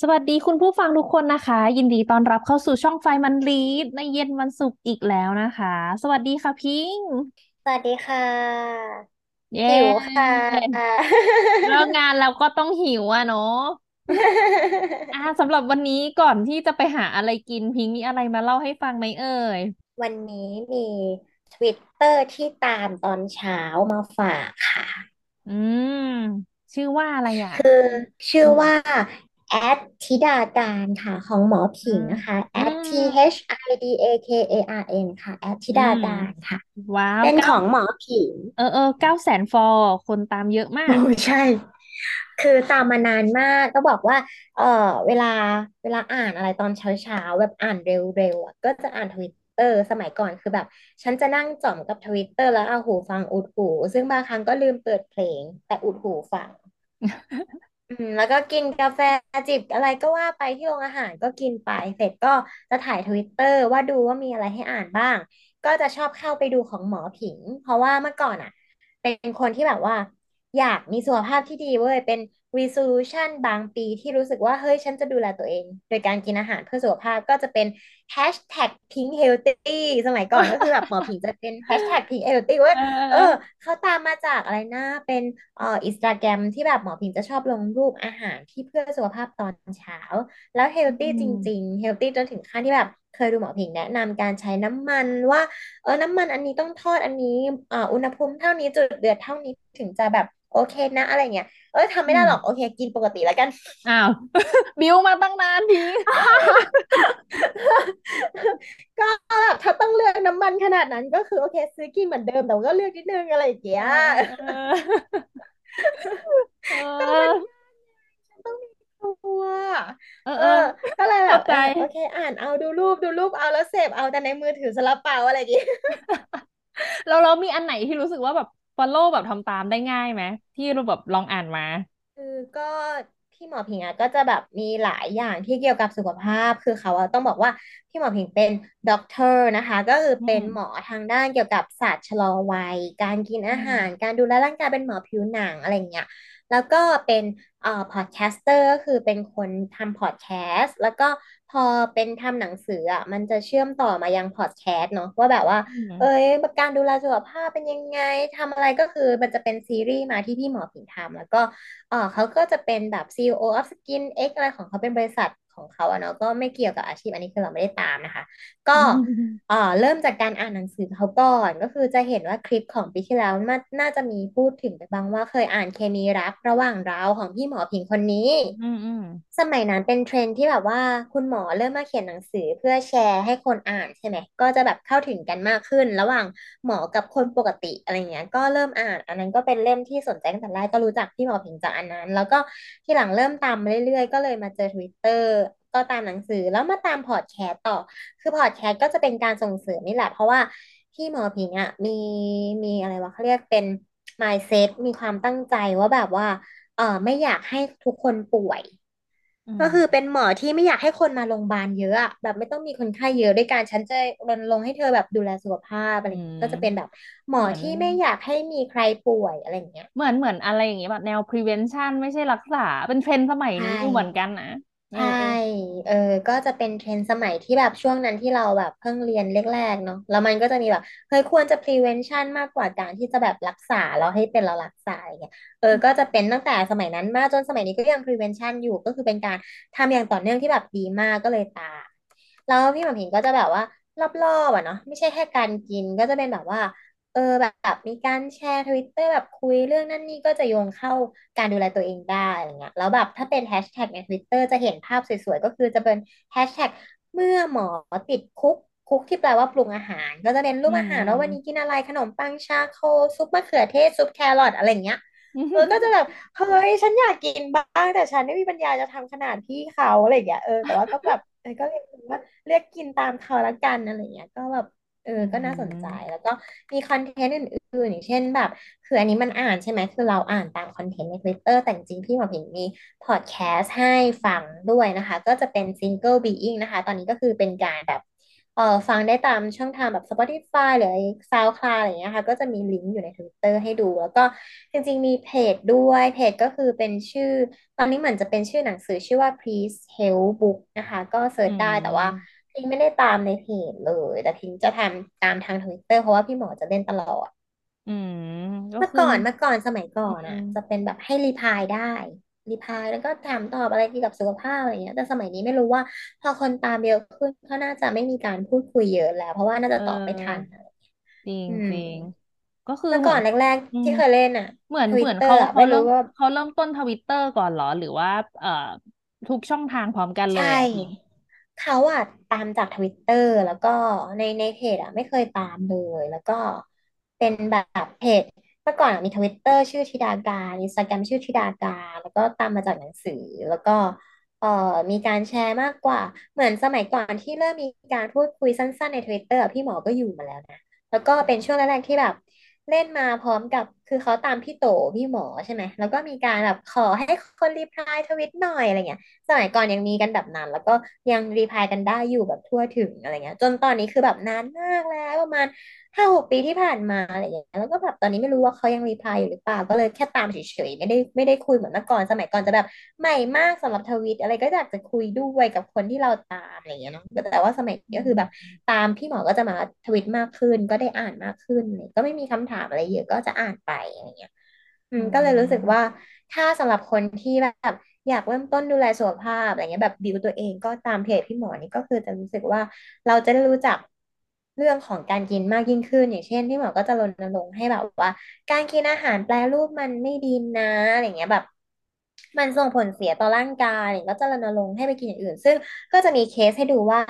สวัสดีคุณผู้ฟังทุกคนนะคะ ยินดีต้อนรับเข้าสู่ช่อง FRI-MON Read ในเย็นวันศุกร์อีกแล้วนะคะ สวัสดีค่ะพิงสวัสดีค่ะเย้หิวค่ะ เลิกงานเราก็ต้องหิวอะเนาะอ่าสำหรับวันนี้ก่อนที่จะไปหาอะไรกินพิงมีอะไรมาเล่าให้ฟังไหมเอ่ยวันนี้มีทวิตเตอร์ที่ตามตอนเช้ามาฝากค่ะ อืม ชื่อว่าอะไรอะ คือชื่อว่า แอดธิดาการค่ะของหมอผิงนะคะแอด T H I D A K A R N ค่ะแอดธิดาการค่ะ ว้าวเป็นของหมอผิง เออเออเก้าแสนฟอร์คนตามเยอะมากโอ้ใช่ คือตามมานานมากก็บอกว่า เออเวลาเวลาอ่านอะไรตอนเช้าเช้าแบบอ่านเร็วๆก็จะอ่านทวิตเตอร์สมัยก่อนคือแบบ ฉันจะนั่งจ่อมกับทวิตเตอร์แล้วเอาหูฟังอุดหู ซึ่งบางครั้งก็ลืมเปิดเพลง แต่อุดหูฟัง อืมแล้วก็กินกาแฟจิบอะไรก็ว่าไปที่โรงอาหารก็กินไปเสร็จก็จะถ่ายทวิตเตอร์ว่าดูว่ามีอะไรให้อ่านบ้าง ก็จะชอบเข้าไปดูของหมอผิง เพราะว่าเมื่อก่อนอะ เป็นคนที่แบบว่า อยากมีสุขภาพที่ดีเว้ยเป็น resolution บางปีที่รู้สึกว่า เฮ้ย ฉันจะดูแลตัวเอง โดยการกินอาหารเพื่อสุขภาพก็จะเป็น hashtag pink healthy สมัยก่อนก็คือแบบหมอผิงจะเป็น hashtag pink healthy ว่าเออเขาตามมาจากอะไรนะ เป็นเอ่ออินสตาแกรมที่แบบหมอผิงจะชอบลงรูปอาหารที่เพื่อสุขภาพตอนเช้า แล้ว healthy จริง ๆ healthy จนถึงขั้นที่แบบ เคยดูหมอผิงแนะนำการใช้น้ำมันว่าเออน้ำมันอันนี้ต้องทอดอันนี้อ่าอุณหภูมิเท่านี้จุดเดือดเท่านี้ถึงจะแบบโอเคนะอะไรเงี้ยเอ้ยทำไม่ได้หรอกโอเคกินปกติแล้วกันอ้าวบิวมาตั้งนานทีก็แบบถ้าต้องเลือกน้ำมันขนาดนั้นก็คือโอเค ซื้อกินเหมือนเดิมแต่ก็เลือกนิดนึงอะไรอย่างเงี้ยก็มันต้องมี ตัว เออเออก็เลยแบบโอเค อ่านเอาดูรูปดูรูปเอาแล้วเสพเอาแต่ในมือถือสลับเปล่าอะไรอย่างเงี้ยเราเรามีอันไหนที่รู้สึกว่าแบบฟอลโล่แบบทำตามได้ง่ายไหมที่เราแบบลองอ่านมาคือก็พี่หมอผิงอะก็จะแบบมีหลายอย่างที่เกี่ยวกับสุขภาพ คือเขาต้องบอกว่าพี่หมอผิงเป็นด็อกเตอร์นะคะ ก็คือเป็นหมอทางด้านเกี่ยวกับศาสตร์ชะลอวัย การกินอาหาร การดูแลร่างกายเป็นหมอผิวหนังอะไรเงี้ย แล้วก็เป็นเอ่อ podcaster ก็คือเป็นคนทำพอดแคสต์แล้วก็พอเป็นทำหนังสืออะมันจะเชื่อมต่อมายังพอดแคสต์เนาะว่าแบบว่าเอ้ยการดูแลสุขภาพเป็นยังไงทำอะไรก็คือมันจะเป็นซีรีส์มาที่พี่หมอผิงทำแล้วก็เออเขาก็จะเป็นแบบ CEO of Skin X อะไรของเขาเป็นบริษัท ของเขาอะเนาะก็ไม่เกี่ยวกับอาชีพอันนี้คือเราไม่ได้ตามนะคะ ก็เออเริ่มจากการอ่านหนังสือเขาก่อนก็คือจะเห็นว่าคลิปของปีที่แล้วมันน่าจะมีพูดถึงไปบ้างว่าเคยอ่านเคมีรักระหว่างเราของพี่หมอผิงคนนี้สมัยนั้นเป็นเทรนที่แบบว่าคุณหมอเริ่มมาเขียนหนังสือเพื่อแชร์ให้คนอ่านใช่ไหมก็จะแบบเข้าถึงกันมากขึ้น ระหว่างหมอกับคนปกติอะไรเงี้ยก็เริ่มอ่าน อันนั้นก็เป็นเล่มที่สนใจตั้งแต่แรกก็รู้จักพี่หมอผิงจากอันนั้น แล้วก็ที่หลังเริ่มตามมาเรื่อยๆ ก็เลยมาเจอทวิตเตอร์ก็ตามหนังสือแล้วมาตามพอดแคสต์ต่อ คือพอดแคสต์ก็จะเป็นการส่งเสริมนี่แหละ เพราะว่าพี่หมอผิงอะมีมีอะไรวะเขาเรียกเป็น mindset มีความตั้งใจว่าแบบว่า เออไม่อยากให้ทุกคนป่วย ก็คือเป็นหมอที่ไม่อยากให้คนมาโรงพยาบาลเยอะอะแบบไม่ต้องมีคนไข้เยอะด้วยการฉันจะรณรงค์ให้เธอแบบดูแลสุขภาพอะไรก็จะเป็นแบบหมอที่ไม่อยากให้มีใครป่วยอะไรเงี้ยเหมือนเหมือนอะไรอย่างเงี้ยแบบแนว prevention ไม่ใช่รักษาเป็นเทรนด์สมัยนี้เหมือนกันนะ ใช่เออ ก็จะเป็นเทรนด์สมัยที่แบบช่วงนั้นที่เราแบบเพิ่งเรียนแรกๆเนาะ แล้วมันก็จะมีแบบเฮ้ยควรจะ prevention มากกว่าการที่จะแบบรักษาเราให้เป็นเรารักษาอย่างเงี้ย เออ ก็จะเป็นตั้งแต่สมัยนั้นมาจนสมัยนี้ก็ยัง prevention อยู่ ก็คือเป็นการทำอย่างต่อเนื่องที่แบบดีมากก็เลยตาม แล้วพี่หมอผิงก็จะแบบว่ารอบๆอะเนาะ ไม่ใช่แค่การกินก็จะเป็นแบบว่า เออแบบมีการแชร์ทวิตเตอร์แบบคุยเรื่องนั่นนี่ก็จะโยงเข้าการดูแลตัวเองได้อะไรเงี้ยแล้วแบบถ้าเป็นแฮชแท็กในทวิตเตอร์จะเห็นภาพสวยๆ ก็คือจะเป็นแฮชแท็กเมื่อหมอติด cook cook ที่แปลว่าปรุงอาหาร ก็จะเป็นรูอืปอาหารว่าวันนี้กินอะไรขนมปัง charcoalซุปมะเขือเทศซุปแครอทอะไรอย่างเงี้ยเออก็จะแบบเฮ้ยฉันอยากกินบ้างแต่ฉันไม่มีปัญญาจะทำขนาดพี่เขาอะไรอย่างเงี้ยเออแต่ว่าก็แบบเออก็เรียกว่าเรียกกินตามเขาละกันอะไรอย่างเงี้ยก็แบบ เอออืก็น่าสนใจมแล้วก็มีคอนเทนต์อื่นๆอย่างเช่นแบบ คืออันนี้มันอ่านใช่ไหม คือเราอ่านตามคอนเทนต์ใน Twitter แต่จริงๆพี่หมอผิงมีพอดแคสต์ให้ฟังด้วยนะคะ ก็จะเป็น Single Being นะคะ ตอนนี้ก็คือเป็นการแบบเอ่อฟังได้ตามช่องทางแบบ Spotify หรือ SoundCloud อะไรอย่างเงี้ยค่ะ ก็จะมีลิงก์อยู่ใน Twitter ให้ดู แล้วก็จริงๆมีเพจด้วย เพจก็คือเป็นชื่อ ตอนนี้เหมือนจะเป็นชื่อหนังสือชื่อว่า Please Help Book นะคะ ก็เสิร์อืชได้แต่ว่าม พิงไม่ได้ตามในเพจเลย แต่พิงจะทำตามทาง Twitter เพราะว่าพี่หมอจะเล่นตลอด อืมก็เมื่อคือก่อนเมื่อก่อนสมัยก่ออืนอะ มจะเป็นแบบให้รีพลายได้ รีพลายแล้วก็ถามตอบอะไรเกี่ยวกับสุขภาพอะไรเงี้ย แต่สมัยนี้ไม่รู้ว่า พอคนตามเยอะขึ้นก็น่าจะไม่มีการพูดคุยเยอะแล้ว เพราะว่าน่าเจะตอบไม่ทันออจริงอืมจริงก็คือเมื่อเหมือนก่อนแรกอืมๆที่เคยเล่นอะเหมือนทวิเหมือนเขาตเตอร์อะเขาเริ่มไม่รู้ว่า เขาเริ่มต้นทวิตเตอร์ก่อนเหรอ หรือว่า เอ่อทุกช่องทางพร้อมกันเลใช่ ยอะพิง เขาอะตามจากทวิตเตอร์แล้วก็ในในเพจอะไม่เคยตามเลย แล้วก็เป็นแบบเพจเมื่อก่อนอะมีทวิตเตอร์ชื่อธิดาการอินสตาแกรมชื่อธิดาการแล้วก็ตามมาจากหนังสือแล้วก็เอ่อมีการแชร์มากกว่า เหมือนสมัยก่อนที่เริ่มมีการพูดคุยสั้น ๆ ในทวิตเตอร์พี่หมอก็อยู่มาแล้วนะ แล้วก็เป็นช่วงแรกๆที่แบบ เล่นมาพร้อมกับคือเขาตามพี่โตพี่หมอใช่ไหมแล้วก็มีการแบบขอให้คน reply tweet หน่อยอะไรเงี้ยสมัยก่อนยังมีกันแบบนั้น แล้วก็ยัง reply กันได้อยู่แบบทั่วถึงอะไรเงี้ย จนตอนนี้คือแบบนานมากแล้วประมาณ ห้าหกปีที่ผ่านมาอะไรเงี้ยแล้วก็แบบตอนนี้ไม่รู้ว่าเขายัง reply อยู่หรือเปล่า ก็เลยแค่ตามเฉยๆไม่ได้ไม่ได้คุยเหมือนเมื่อก่อนสมัยก่อนจะแบบใหม่มากสำหรับทวิตอะไรก็อยากจะคุยด้วยกับคนที่เราตามอะไรเงี้ยเนาะแต่ว่าสมัยนี้ก็คือแบบตามพี่หมอก็จะมาทวิตมากขึ้น ก็ได้อ่านมากขึ้น ก็ไม่มีคำถามอะไรเยอะก็จะอ่านไปอะไรเงี้ยอืมก็เลยรู้สึกว่าถ้าสำหรับคนที่แบบอยากเริ่มต้นดูแลสุขภาพอะไรเงี้ยแบบบิวตัวเองก็ตามเพจพี่หมอนี่ก็คือจะรู้สึกว่าเราจะได้รู้จัก เรื่องของการกินมากยิ่งขึ้น อย่างเช่นพี่หมอก็จะรณรงค์ให้แบบว่า การกินอาหารแปรรูปมันไม่ดีนะอะไรเงี้ยแบบ มันส่งผลเสียต่อร่างกายเนี่ยก็จะรณรงค์ให้ไปกินอย่างอื่น ซึ่งก็จะมีเคสให้ดูว่า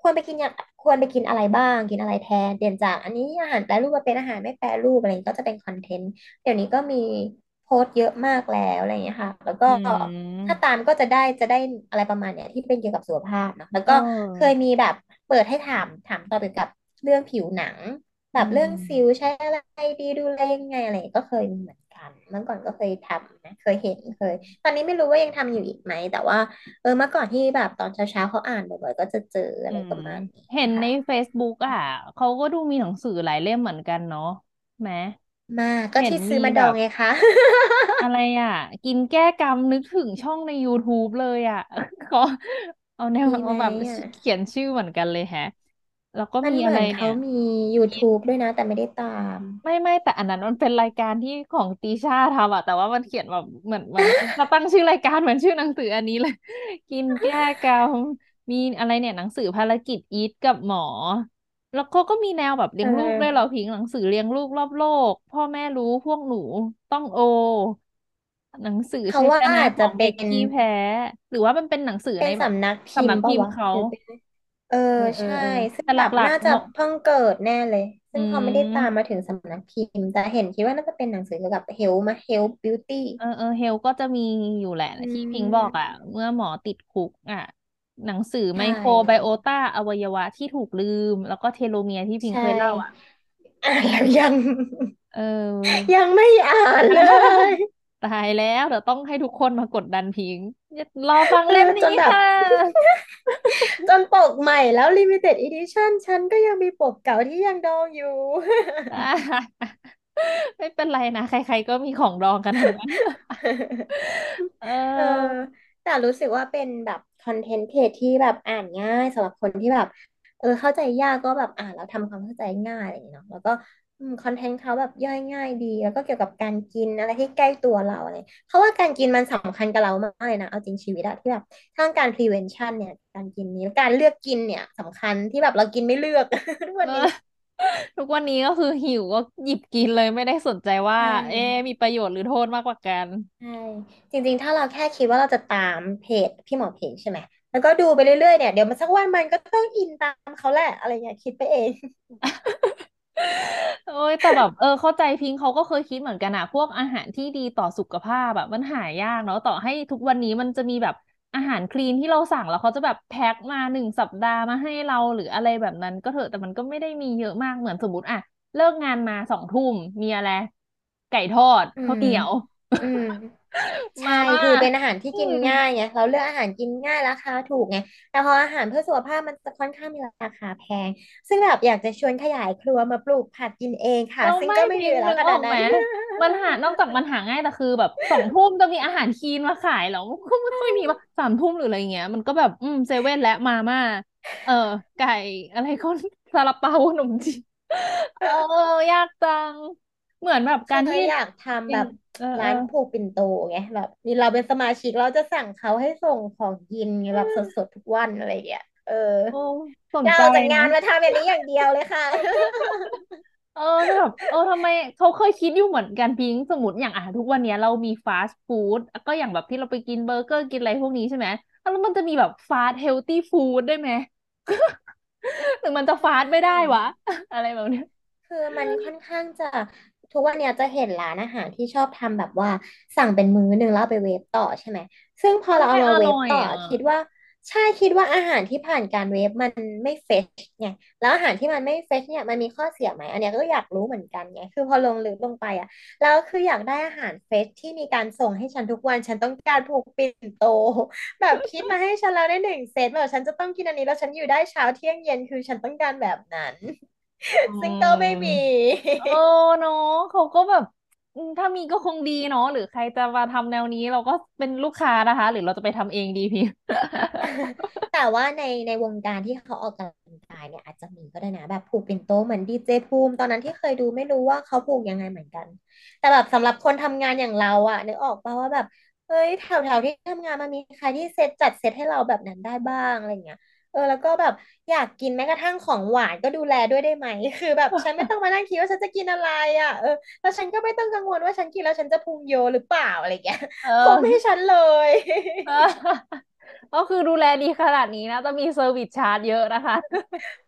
ควรไปกินอย่างควรไปกินอะไรบ้าง กินอะไรแทนเปลี่ยนจากอันนี้อาหารแปรรูปมาเป็นอาหารไม่แปรรูปอะไรอย่างนี้ก็จะเป็นคอนเทนต์เดี๋ยวนี้ก็มีโพสต์เยอะมากแล้วอะไรอย่างเงี้ยค่ะ แล้วก็อืถ้ามตามก็จะได้จะได้อะไรประมาณเนี้ยที่เป็นเกี่ยวกับสุขภาพเนาะแล้วเอก็เคยอมีแบบเปิดให้ถามถามตอบเกี่ยวกับ เรื่องผิวหนัง แบอืบเรื่องสิวมใช้อะไรดีดูแลยังไงอะไรก็เคยมีเหมือนกันเมื่อก่อนก็เคยทำนะเคยเห็นเคย ตอนนี้ไม่รู้ว่ายังทำอยู่อีกไหม แต่ว่า เออเมื่อก่อนที่แบบตอนเช้าเช้าเขาอ่านบ่อยๆก็จะเจออือะไรปมระมาณนี้เห็นในค่ะ Facebook อะเขาก็ดูมีหนังสือหลายเล่มเหมือนกันเนาะแม้มากก็เห็นที่ซื้อมาดมีแบบองไงคะ อะไรอะ กินแก้กำนึกถึงช่องใน YouTube เลยอะเขาเอาแนวดีไหมเอาแบบอะเขียนชื่อเหมือนกันเลยแฮะ แล้วก็มีมันเหมือนเขาอะไรเนี่ยมีมี YouTube ด้วยนะ แต่ไม่ได้ตาม ไม่ไม่แต่อันนั้นมันเป็นรายการที่ของตีชาทำอะแต่ว่ามันเขียนแบบเหมือนมันเขาตั้งชื่อรายการเหมือนชื่อหนังสืออันนี้เลย กินแก้กำมีอะไรเนี่ยหนังสือภารกิจอีทกับหมอ แล้วเขาก็มีแนวแบบเเลี้ยงลูกด้วยเหราออพิงหนังสือเลี้ยงลูกรอบโลก พ่อแม่รู้พวกหนูต้องโอ หนังสือเขาว่าชัยชนะอาจของเด็กจะเป็นขี้แพ้ หรือว่ามันเป็นหนังสือเป็นในแบบสำนักพิสำนัมพ์ปะวะกพิมพ์เขา หรือเป็น เออเออเออใช่ เออซึ่งแต่หแบบน่าจะลักๆหมอเพิ่งเกิดแน่เลย อืซึ่งเขาไม่ได้ตามมามถึงสำนักพิมพ์ แต่เห็นคิดว่าน่าจะเป็นหนังสือเกี่ยวกับ health มา health beauty เออเออเฮลก็จะมีอยู่แหละอืที่พิงค์บอกอะมเมื่อหมอติดคุกอะ หนังสือไมใช่ โครไบโอตาอวัยวะที่ถูกลืม แล้วก็เทโลเมียร์ที่พิงค์ใช่เคยเล่าอะ อ่านแล้วยัง เออ ยังไม่อ่านเลย ตายแล้วเดี๋ยวต้องให้ทุกคนมากดดันพิงค์ รอฟังเออเล่มนี้จนแบบค่ะ จนปกใหม่แล้ว limited edition ฉันก็ยังมีปกเก่าที่ยังดองอยู่ ไม่เป็นไรนะ ใครๆก็มีของดองกันทั้งนั้นเเออออ แต่รู้สึกว่าเป็นแบบคอนเทนต์เพจที่แบบอ่านง่ายสำหรับคนที่แบบ เออเข้าใจยากก็แบบอ่านแล้วทำความเข้าใจง่ายอะไรอย่างเงี้ยเนาะแล้วก็ คอนเทนต์เขาแบบย่อยง่ายดี แล้วก็เกี่ยวกับการกินอะไรที่ใกล้ตัวเราอะไรเพราะว่าการกินมันสำคัญกับเรามากเลยนะ เอาจริงชีวิตอะที่แบบทั้งการ prevention เนี่ย การกินนี้การเลือกกินเนี่ยสำคัญที่แบบเรากินไม่เลือก ทุกวันนี้เออทุกวันนี้ก็คือหิวก็หยิบกินเลยไม่ได้สนใจว่า ใช่เอ๊ะมีประโยชน์หรือโทษมากกว่ากัน ใช่จริง ๆ ถ้าเราแค่คิดว่าเราจะตามเพจพี่หมอเพจใช่ไหมแล้วก็ดูไปเรื่อยๆเนี่ยเดี๋ยวมันสักวันมันก็ต้องอินตามเขาแหละอะไรเงี้ยคิดไปเอง โอ้ยแต่แบบเออเข้าใจพิงเขาก็เคยคิดเหมือนกันอะพวกอาหารที่ดีต่อสุขภาพแบบมันหายากเนาะต่อให้ทุกวันนี้มันจะมีแบบอาหารคลีนที่เราสั่งแล้วเขาจะแบบแพ็คมาหนึ่งสัปดาห์มาให้เราหรืออะไรแบบนั้น ก็เถอะแต่มันก็ไม่ได้มีเยอะมากเหมือนสมมติอะเลิกงานมาสองทุ่มมีอะไร ไก่ทอดอืมข้าวเหนียว อืม ใช่มาม่าคือเป็นอาหารที่อืกินมง่ายไงเราเลือกอาหารกินง่ายราคาถูกไงแต่พออาหารเพื่อสุขภาพมันจะค่อนข้างมีราคาแพง ซึ่งแบบอยากจะชวนขยายครัวมาปลูกผักกินเองค่ะ เราไม่ซึ่งก็ไม่พิงมีเวลานึกออกไหมขนาดนั้นมันหานอกจากมันหาง่ายแต่คือแบบสองทุ่มจะมีอาหารคีนมาขายแล้วก็ไม่ค่อยมีว่าสามทุ่มหรืออะไรเงี้ย มันก็แบบอืมเซเว่นและมาม่าเออไก่อะไรก็ซาลาเปาขนมจีนเออยากจัง เหมือนแบบเคการที่ยอยากจทำริงแบบเออเออร้านผูกปิ่นโตไงแบบนี่เราเป็นสมาชิกเราจะสั่งเขาให้ส่งของกินไงแบบสดๆทุกวันอะไรอย่างเงี้ยเออโอ้สนเราใจออกจากงานะนมาทำอย่างนี้อย่างเดียวเลยค่ะ เออแบบเออทำไมเขาเคยคิดอยู่เหมือนกันพิงสมมติอย่างอะทุกวันเนี้ยเรามีฟาสต์ฟู้ดก็อย่างแบบที่เราไปกินเบอร์เกอร์กินอะไรพวกนี้ใช่ไหมแล้วมันจะมีแบบฟาสต์เฮลตี้ฟู้ดได้ไหมหรือมันจะฟาสต์ไม่ได้อืวะมอะไรแบบเนี้ยคือมันค่อนข้างจะ ทุกวันเนี้ยจะเห็นร้านอาหารที่ชอบทำแบบว่า สั่งเป็นมื้อหนึ่งแล้วเอาไปเวฟต่อใช่ไหม ซึ่งพอเราเอามันไม่อมาเวฟต่อร่อยอะคิดว่าใช่คิดว่าอาหารที่ผ่านการเวฟมันไม่เฟชไงแล้วอาหารที่มันไม่เฟชเนี่ยมันมีข้อเสียไหมอันเนี้ยก็อยากรู้เหมือนกันไงคือพอลงลึกลงไปอะแล้วคืออยากได้อาหารเฟชที่มีการส่งให้ฉันทุกวันฉันต้องการผูกปิ่นโต แบบคิดมาให้ฉันแล้วในหนึ่งเซตแบบฉันจะต้องกินอันนี้แล้วฉันอยู่ได้เช้าเที่ยงเย็นคือฉันต้องการแบบนั้นอื ซึ่งก็ไม่มีมเออเนาะเขาก็แบบอืมถ้ามีก็คงดีเนาะหรือใครจะมาทำแนวนี้เราก็เป็นลูกค้านะคะ หรือเราจะไปทำเองดีพี่ แต่ว่าในในวงการที่เขาออกกำลังกายเนี่ยอาจจะมีก็ได้นะแบบผูกปิ่นโตเหมือนดีเจภูมิ ตอนนั้นที่เคยดูไม่รู้ว่าเขาผูกยังไงเหมือนกัน แต่แบบสำหรับคนทำงานอย่างเราอะนึกออกป่ะว่าแบบเฮ้ยแถวแถวที่ทำงานมันมีใครที่เซตจัดเซตให้เราแบบนั้นได้บ้างอะไรเงี้ย เออแล้วก็แบบอยากกินแม้กระทั่งของหวานก็ดูแลด้วยได้ไหม คือแบบฉันไม่ต้องมานั่งคิดว่าฉันจะกินอะไรอะเออแล้วฉันก็ไม่ต้องกังวลว่าฉันกินแล้วฉันจะพุงโยหรือเปล่าอะไรเงี้ยเอคงไม่ให้อฉันเลยเออก็คือดูแลดีขนาดนี้นะจะมีเซอร์วิสชาร์จเยอะนะคะ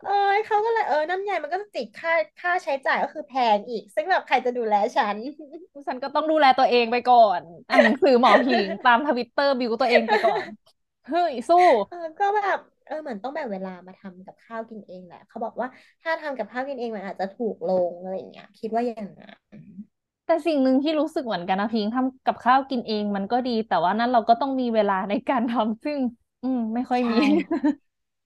เออเขาก็เลยเออน้ำใยมันก็จะติดค่าค่าใช้จ่ายก็คือแพงอีก ซึ่งแบบใครจะดูแลฉัน ฉันก็ต้องดูแลตัวเองไปก่อนอ่านหนังสือหมอผิงตามทวิตเตอร์บิวตัวเองไปก่อน เฮ้ยสู้เออก็แบบ เออเหมือนต้องแบ่งเวลามาทำกับข้าวกินเองแหละเขาบอกว่าถ้าทำกับข้าวกินเองมันอาจจะถูกลงอะไรอย่างเงี้ยคิดว่าอย่างนั้นแต่สิ่งหนึ่งที่รู้สึกเหมือนกันนะพิงทำกับข้าวกินเองมันก็ดี แต่ว่านั้นเราก็ต้องมีเวลาในการทำซึ่ง อืม ไม่ค่อยใช่มี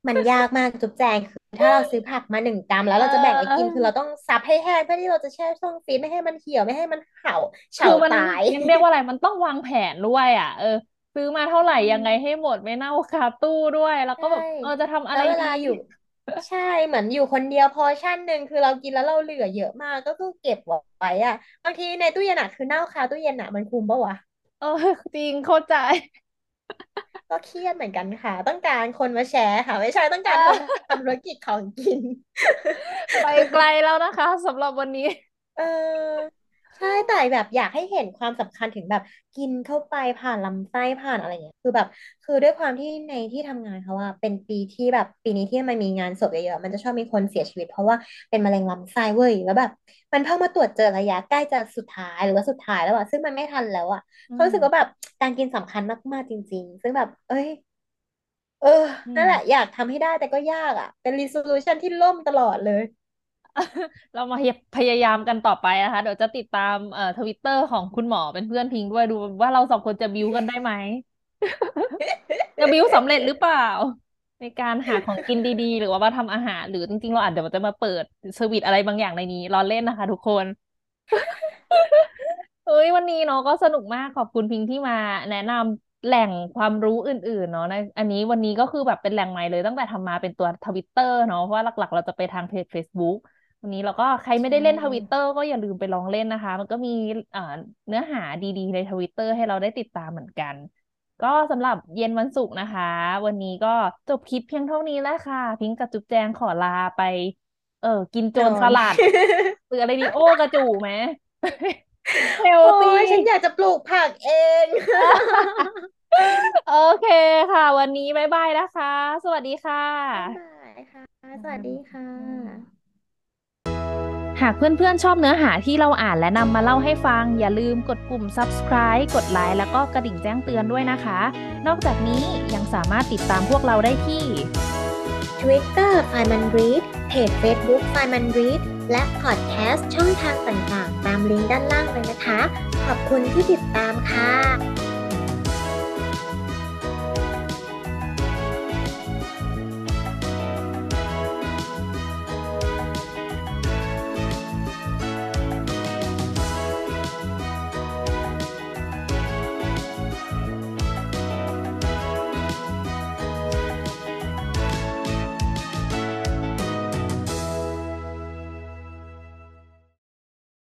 มันยากมากจุ๊บแจงคือถ้าเราซื้อผักมาหนึ่งกรัมแล้เวเราจะแบ่งไว้กินออคือเราต้องซับให้แห้งเพื่อที่เราจะแช่ช่องฟรีซไม่ให้มันเหี่ยวไม่ให้มันเห่าเฉาคือมันตายยังเรียกว่าอะไรมันต้องวางแผนด้วย อะ เออ ซื้อมาเท่าไหร่อืยังไงให้มหมดไม่เน่าคาตู้ด้วย แล้วก็ใช่แบบเออจะทำอะไรแล้วเวดี ลาอยู่ ใช่เหมือนอยู่คนเดียวพอชั่นหนึ่งคือเรากินแล้วเราเหลือเยอะมากก็คือเก็บไว้อะบางทีในตู้เย็นอะคือเน่าคาตู้เย็นอะมันคุมปะวะ เออ จริงเข้าใจก็เครียดเหมือนกันค่ะ ต้องการคนมาแชร์ค่ะ ไม่ใช่ต้องเการคนออทำธุรกิจของกิน ไปไกลแล้วนะคะสำหรับวันนี้ เออ ใช่แต่แบบอยากให้เห็นความสำคัญถึงแบบกินเข้าไปผ่านลำไส้ผ่านอะไรเงี้ยคือแบบ คือด้วยความที่ในที่ทำงานเขาว่าเป็นปีที่แบบปีนี้ที่มันมีงานศพเยอะๆมันจะชอบมีคนเสียชีวิต เพราะว่าเป็นมะเร็งลำไส้เว้ยแล้วแบบ มันเพิ่งมาตรวจเจอระยะใกล้จะสุดท้ายหรือว่าสุดท้ายแล้วอะซึ่งมันไม่ทันแล้วอะเขารู้สึกว่าแบบการกินสำคัญมากๆจริง ๆ ซึ่งแบบ เอ้ย เออนั่นแหละอยากทำให้ได้แต่ก็ยากอะเป็น resolution ที่ล่มตลอดเลย เรามาพยายามกันต่อไปนะคะเดี๋ยวจะติดตามเอ่อทวิตเตอร์ของคุณหมอเป็นเพื่อนพิงด้วยดูว่าเราสองคนจะบิวกันได้ไหมจะบิวสำเร็จหรือเปล่า ในการหาของกินดีๆ หรือว่ามาทำอาหารหรือจริงๆ เราอาจจะจะมาเปิด service อะไรบางอย่างในนี้รอเล่นนะคะ ทุกคนเฮ้ยวันนี้เนาะก็สนุกมากขอบคุณพิงที่มาแนะนำแหล่งความรู้อื่นๆเนาะในอันนี้วันนี้ก็คือแบบเป็นแหล่งใหม่เลยตั้งแต่ทำมาเป็นตัวทวิตเตอร์เนาะเพราะว่าหลักๆ เราจะไปทางเพจ Facebook วันนี้เราก็ใครไม่ใช่ได้เล่นทวิตเตอร์ก็อย่าลืมไปลองเล่นนะคะ มันก็มีเอ่อเนื้อหาดีๆในทวิตเตอร์ให้เราได้ติดตามเหมือนกัน ก็สำหรับเย็นวันศุกร์นะคะ วันนี้ก็จบคลิปเพียงเท่านี้แล้วค่ะ พิงกับจุ๊บแจงขอลาไป เออ กินโจนอนรสลัดหรืออะไรดีโอ้กระจูไหมเฮลโอ้ตี้ยฉันอยากจะปลูกผักเอง โอเคค่ะ วันนี้บ๊ายบายนะคะ สวัสดีค่ะบ๊ายบายค่ะ สวัสดีค่ะหากเพื่อนๆชอบเนื้อหาที่เราอ่านและนำมาเล่าให้ฟัง อย่าลืมกดปุ่ม subscribe กดไลค์แล้วก็กระดิ่งแจ้งเตือนด้วยนะคะ นอกจากนี้ยังสามารถติดตามพวกเราได้ที่ Twitter f i m a n r e a d เพจ Facebook f i m a n r e a d และพอดแคสต์ช่องทางต่างๆ ตามลิงก์ด้านล่างเลยนะคะ ขอบคุณที่ติดตามค่ะ